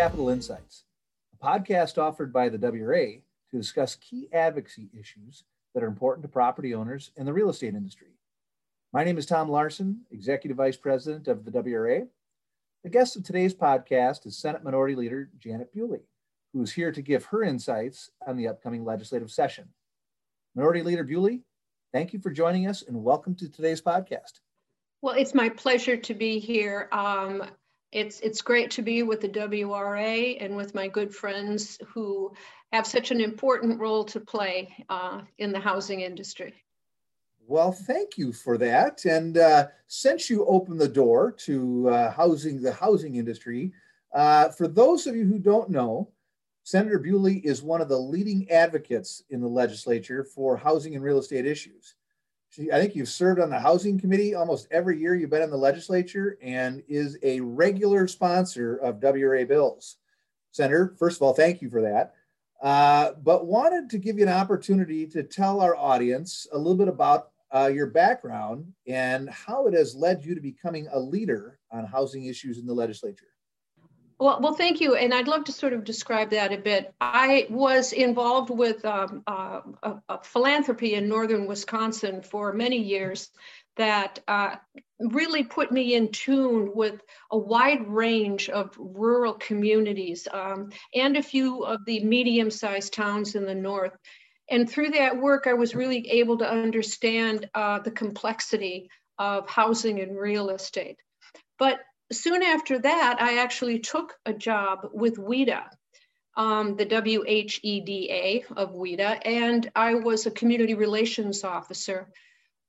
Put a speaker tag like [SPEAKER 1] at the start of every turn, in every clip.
[SPEAKER 1] and Capital Insights, a podcast offered by the WRA to discuss key advocacy issues that are important to property owners in the real estate industry. My name is Tom Larson, Executive Vice President of the WRA. The guest of today's podcast is Senate Minority Leader Janet Bewley, who is here to give her insights on the upcoming legislative session. Minority Leader Bewley, thank you for joining us and welcome to today's podcast.
[SPEAKER 2] Well, it's my pleasure to be here. Um, it's it's great to be with the WRA and with my good friends who have such an important role to play uh, in the housing industry.
[SPEAKER 1] Well, thank you for that. And uh, since you opened the door to uh, housing, the housing industry, uh, for those of you who don't know, Senator Bewley is one of the leading advocates in the legislature for housing and real estate issues. She, I think you've served on the housing committee almost every year you've been in the legislature and is a regular sponsor of WRA bills. Senator, first of all, thank you for that. Uh, but wanted to give you an opportunity to tell our audience a little bit about uh, your background and how it has led you to becoming a leader on housing issues in the legislature.
[SPEAKER 2] Well, well, thank you. And I'd love to sort of describe that a bit. I was involved with um, uh, a, a philanthropy in northern Wisconsin for many years that uh, really put me in tune with a wide range of rural communities um, and a few of the medium sized towns in the north. And through that work, I was really able to understand uh, the complexity of housing and real estate. But soon after that, I actually took a job with WHEDA, um, the WHEDA of WHEDA, and I was a community relations officer.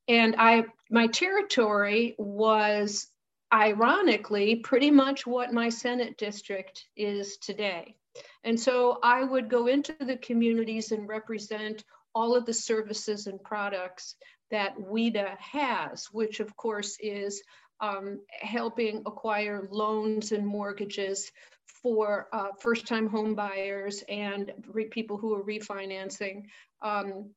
[SPEAKER 2] And I, my territory was ironically pretty much what my Senate district is today. And so I would go into the communities and represent all of the services and products that WHEDA has, which of course is um, helping acquire loans and mortgages for uh, first-time home buyers and people who are refinancing, um,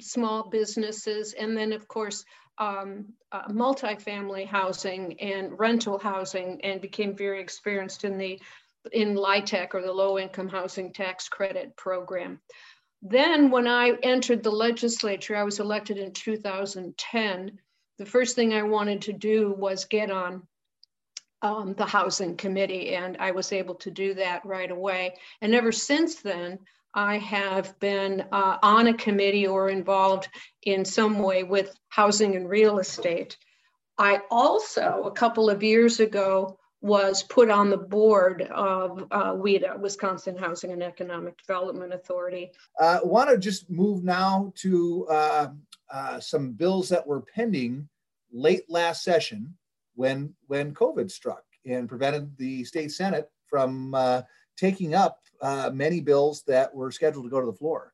[SPEAKER 2] small businesses, and then of course um, uh, multifamily housing and rental housing, and became very experienced in the in LIHTC or the Low Income Housing Tax Credit Program. Then, when I entered the legislature, I was elected in 2010 the first thing I wanted to do was get on um, the housing committee, and I was able to do that right away. And ever since then, I have been uh, on a committee or involved in some way with housing and real estate. I also, a couple of years ago, was put on the board of uh, WHEDA, Wisconsin Housing and Economic Development Authority.
[SPEAKER 1] I uh, want to just move now to uh, uh, some bills that were pending late last session when when COVID struck and prevented the state senate from uh, taking up uh, many bills that were scheduled to go to the floor.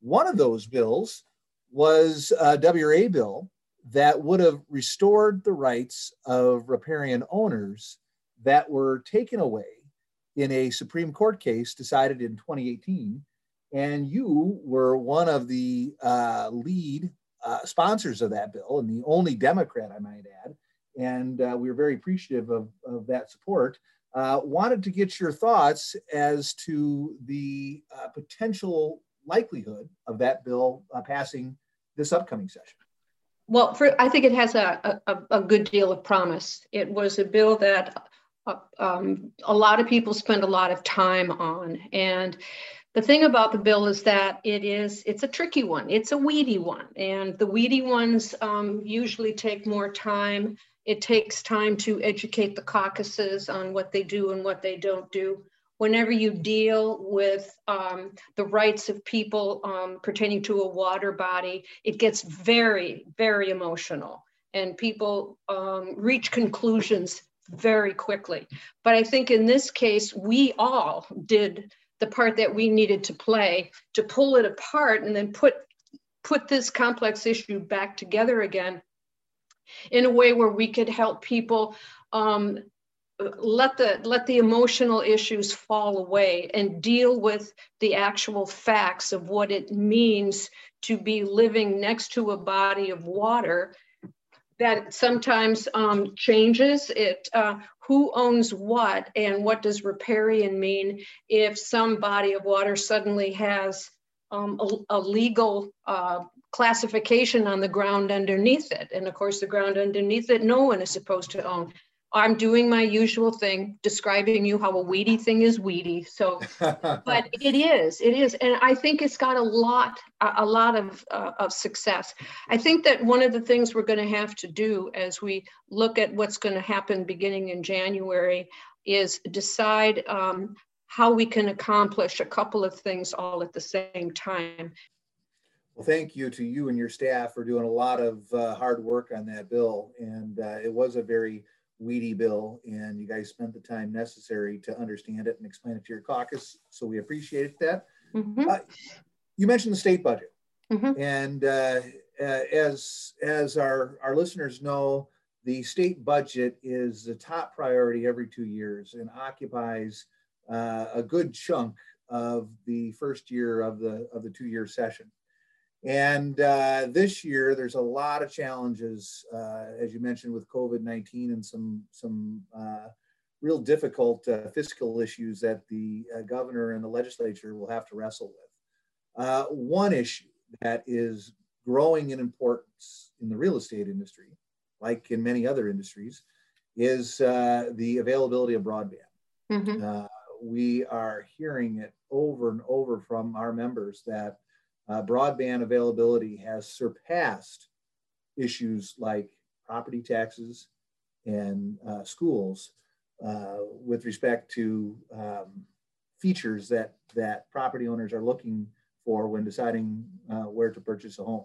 [SPEAKER 1] One of those bills was a WRA bill that would have restored the rights of riparian owners that were taken away in a Supreme Court case decided in 2018. And you were one of the uh, lead uh, sponsors of that bill and the only Democrat, I might add. And uh, we were very appreciative of, of that support. Uh, wanted to get your thoughts as to the uh, potential likelihood of that bill uh, passing this upcoming session.
[SPEAKER 2] Well, for, I think it has a, a, a, good deal of promise. It was a bill that uh, um, a lot of people spend a lot of time on. And the thing about the bill is that it is it's a tricky one. It's a weedy one, and the weedy ones um, usually take more time. It takes time to educate the caucuses on what they do and what they don't do. Whenever you deal with um, the rights of people um, pertaining to a water body, it gets very, very emotional, and people um, reach conclusions very quickly. But I think in this case, we all did the part that we needed to play to pull it apart and then put put this complex issue back together again in a way where we could help people um, let the let the emotional issues fall away and deal with the actual facts of what it means to be living next to a body of water that sometimes um, changes. It uh, who owns what and what does riparian mean if some body of water suddenly has um, a, a, legal uh, classification on the ground underneath it. And of course, the ground underneath it, no one is supposed to own. I'm doing my usual thing, describing you how a weedy thing is weedy. So, but it is, it is, and I think it's got a lot, a, lot of uh, of success. I think that one of the things we're going to have to do as we look at what's going to happen beginning in January is decide um, how we can accomplish a couple of things all at the same time.
[SPEAKER 1] Well, thank you to you and your staff for doing a lot of uh, hard work on that bill, and uh, it was a very weedy bill and you guys spent the time necessary to understand it and explain it to your caucus. So we appreciate that. Mm-hmm. Uh, you mentioned the state budget. Mm-hmm. And uh, uh, as, as our, our listeners know, the state budget is the top priority every two years and occupies uh, a good chunk of the first year of the, of the two year session. And uh, this year, there's a lot of challenges, uh, as you mentioned, with COVID-19 and some some uh, real difficult uh, fiscal issues that the uh, governor and the legislature will have to wrestle with. Uh, one issue that is growing in importance in the real estate industry, like in many other industries, is the availability of broadband. Mm-hmm. we are hearing it over and over from our members that uh, broadband availability has surpassed issues like property taxes and uh, schools uh, with respect to um, features that, that property owners are looking for when deciding uh, where to purchase a home.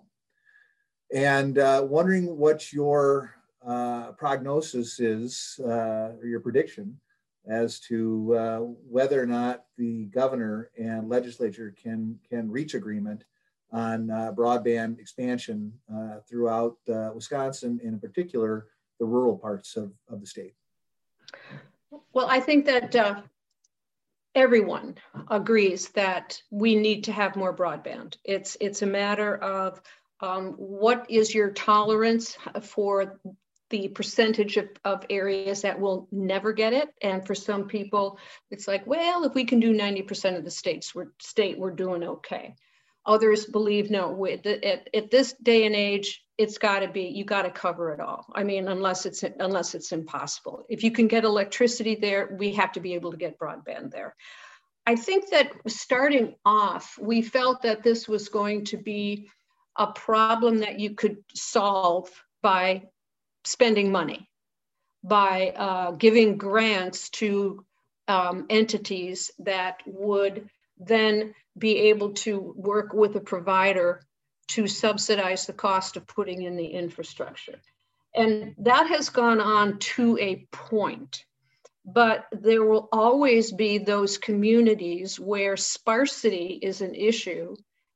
[SPEAKER 1] And uh, wondering what your uh, prognosis is, or your prediction as to whether or not the governor and legislature can, can reach agreement on uh, broadband expansion uh, throughout uh, Wisconsin, and in particular, the rural parts of, of the state?
[SPEAKER 2] Well, I think that everyone agrees that we need to have more broadband. It's, it's a matter of um, what is your tolerance for the percentage of, of areas that will never get it. And for some people, it's like, well, if we can do 90% of the states, we're, state, we're doing okay. Others believe no. At, at this day and age, it's got to be you got to cover it all. I mean, unless it's unless it's impossible. If you can get electricity there, we have to be able to get broadband there. I think that starting off, we felt that this was going to be a problem that you could solve by spending money, by uh, giving grants to um, entities that would then be able to work with a provider to subsidize the cost of putting in the infrastructure. And that has gone on to a point. But there will always be those communities where sparsity is an issue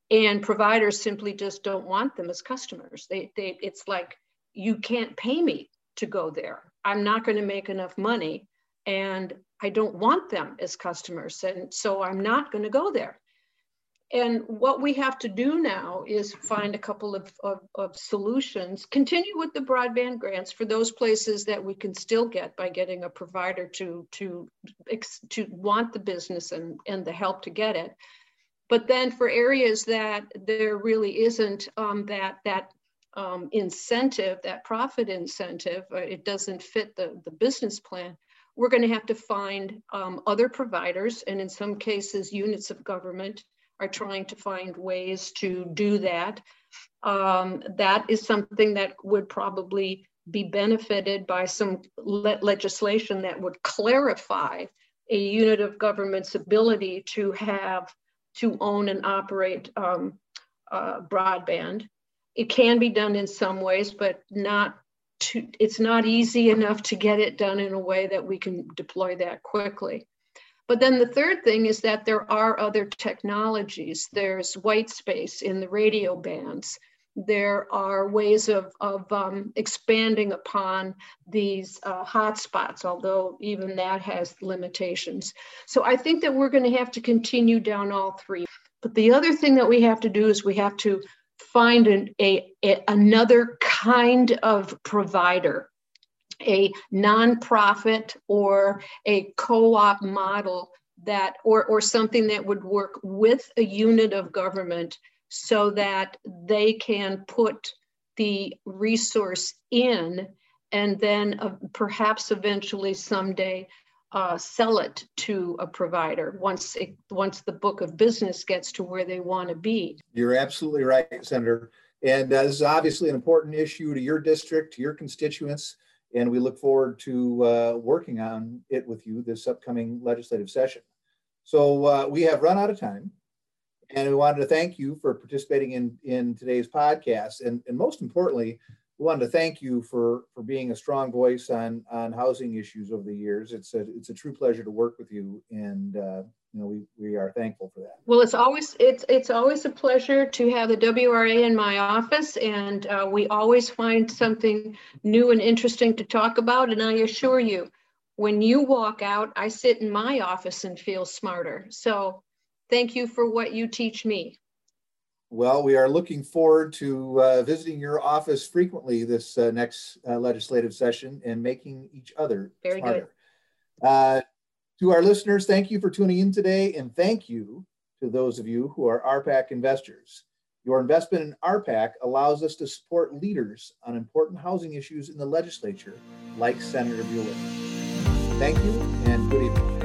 [SPEAKER 2] and providers simply just don't want them as customers. They, they, it's like, you can't pay me to go there. I'm not going to make enough money and I don't want them as customers. And so I'm not going to go there. And what we have to do now is find a couple of, of, of, solutions, continue with the broadband grants for those places that we can still get by getting a provider to, to, to want the business and, and the help to get it. But then for areas that there really isn't um, that, that um, incentive, that profit incentive, uh, it doesn't fit the, the business plan, we're going to have to find um, other providers, and in some cases, units of government are trying to find ways to do that. Um, that is something that would probably be benefited by some le legislation that would clarify a unit of government's ability to have to own and operate um, uh, broadband. It can be done in some ways, but not to, it's not easy enough to get it done in a way that we can deploy that quickly. But then the third thing is that there are other technologies. There's white space in the radio bands. There are ways of, of um, expanding upon these uh, hotspots, although even that has limitations. So I think that we're going to have to continue down all three. But the other thing that we have to do is we have to find an, a, a another kind of provider a nonprofit or a co-op model that or or something that would work with a unit of government so that they can put the resource in and then uh, perhaps eventually someday uh, sell it to a provider once it, once the book of business gets to where they want to be.
[SPEAKER 1] You're absolutely right, Senator. And uh, this is obviously an important issue to your district, to your constituents, and we look forward to uh, working on it with you this upcoming legislative session. So uh, we have run out of time, and we wanted to thank you for participating in in today's podcast, and and most importantly, we wanted to thank you for for being a strong voice on on housing issues over the years. It's a it's a true pleasure to work with you, and uh, you know we we are thankful for that.
[SPEAKER 2] Well, it's always it's it's always a pleasure to have the WRA in my office, and uh, we always find something new and interesting to talk about. And I assure you, when you walk out, I sit in my office and feel smarter. So, thank you for what you teach me.
[SPEAKER 1] Well, we are looking forward to uh, visiting your office frequently this uh, next uh, legislative session and making each other
[SPEAKER 2] Very smarter.
[SPEAKER 1] good. To our listeners, thank you for tuning in today, and thank you to those of you who are RPAC investors. Your investment in RPAC allows us to support leaders on important housing issues in the legislature, like Senator Bewley. Thank you, and good evening.